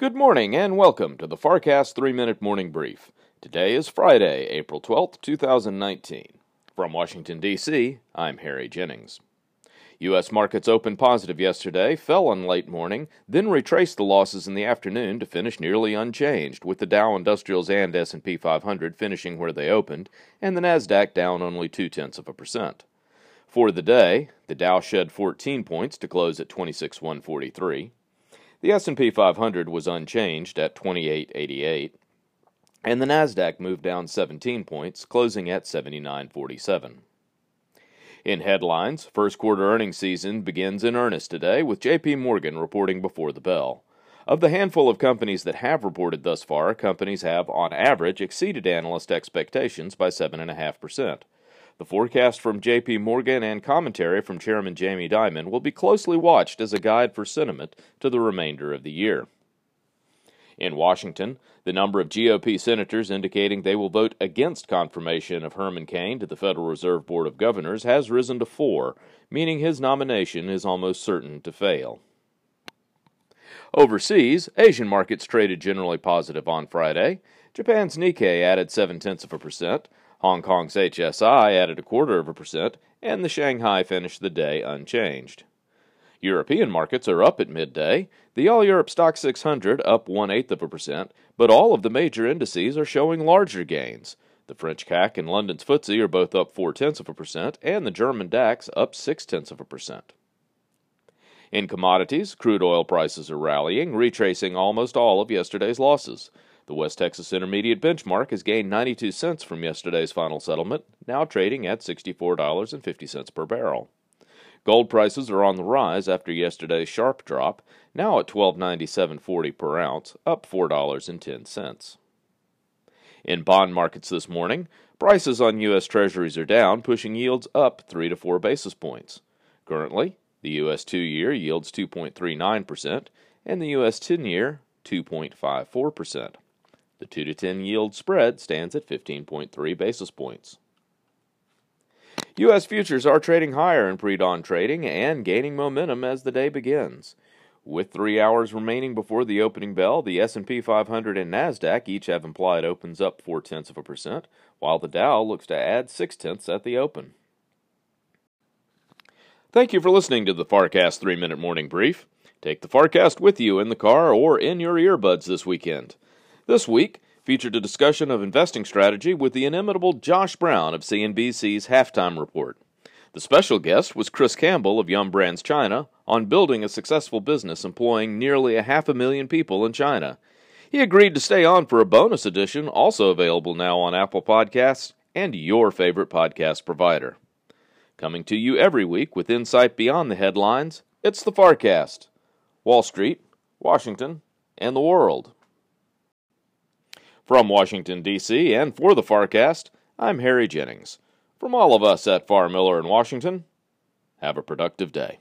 Good morning and welcome to the FarrCast 3 Minute Morning Brief. Today is Friday, April 12th, 2019. From Washington, D.C., I'm Harry Jennings. U.S. markets opened positive yesterday, fell in late morning, then retraced the losses in the afternoon to finish nearly unchanged, with the Dow Industrials and S&P 500 finishing where they opened, and the Nasdaq down only two tenths of a percent. For the day, the Dow shed 14 points to close at 26,143. The S&P 500 was unchanged at 2888, and the Nasdaq moved down 17 points, closing at 7947. In headlines, first quarter earnings season begins in earnest today with JP Morgan reporting before the bell. Of the handful of companies that have reported thus far, companies have on average exceeded analyst expectations by 7.5%. The forecast from JP Morgan and commentary from Chairman Jamie Dimon will be closely watched as a guide for sentiment to the remainder of the year. In Washington, the number of GOP senators indicating they will vote against confirmation of Herman Cain to the Federal Reserve Board of Governors has risen to four, meaning his nomination is almost certain to fail. Overseas, Asian markets traded generally positive on Friday. Japan's Nikkei added seven tenths of a percent, Hong Kong's HSI added a quarter of a percent, and the Shanghai finished the day unchanged. European markets are up at midday. The All Europe Stock 600 up one eighth of a percent, but all of the major indices are showing larger gains. The French CAC and London's FTSE are both up four tenths of a percent, and the German DAX up six tenths of a percent. In commodities, crude oil prices are rallying, retracing almost all of yesterday's losses. The West Texas Intermediate benchmark has gained 92 cents from yesterday's final settlement, now trading at $64.50 per barrel. Gold prices are on the rise after yesterday's sharp drop, now at $1297.40 per ounce, up $4.10. In bond markets this morning, prices on U.S. Treasuries are down, pushing yields up 3 to 4 basis points. Currently, the U.S. 2 year yields 2.39%, and the U.S. 10 year 2.54%. The 2 to 10 yield spread stands at 15.3 basis points. U.S. futures are trading higher in pre-dawn trading and gaining momentum as the day begins. With three hours remaining before the opening bell, the S&P 500 and Nasdaq each have implied opens up four tenths of a percent, while the Dow looks to add six tenths at the open. Thank you for listening to the FarrCast Three Minute Morning Brief. Take the FarrCast with you in the car or in your earbuds this weekend. This week featured a discussion of investing strategy with the inimitable Josh Brown of CNBC's Halftime Report. The special guest was Chris Campbell of Yum Brands China on building a successful business employing nearly a half a million people in China. He agreed to stay on for a bonus edition, also available now on Apple Podcasts and your favorite podcast provider. Coming to you every week with insight beyond the headlines, it's the FarrCast. Wall Street, Washington, and the world. From Washington, D.C., and for the FarrCast, I'm Harry Jennings. From all of us at Farr Miller in Washington, have a productive day.